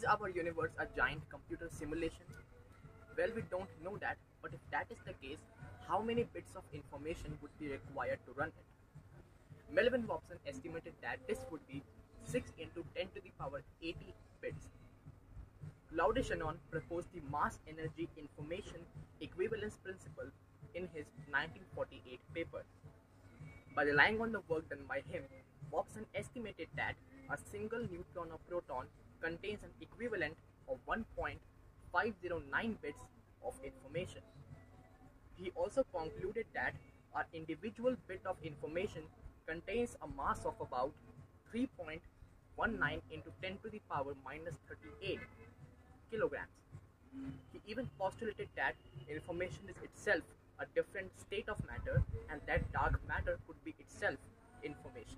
Is our universe a giant computer simulation? Well, we don't know that, but if that is the case, how many bits of information would be required to run it? Melvin Vopson estimated that this would be 6 into 10 to the power 80 bits. Claude Shannon proposed the mass energy information equivalence principle in his 1948 paper. By relying on the work done by him, Vopson estimated that a single neutron or proton contains an equivalent of 1.509 bits of information. He also concluded that an individual bit of information contains a mass of about 3.19 into 10 to the power minus 38 kilograms. He even postulated that information is itself a different state of matter and that dark matter could be itself information.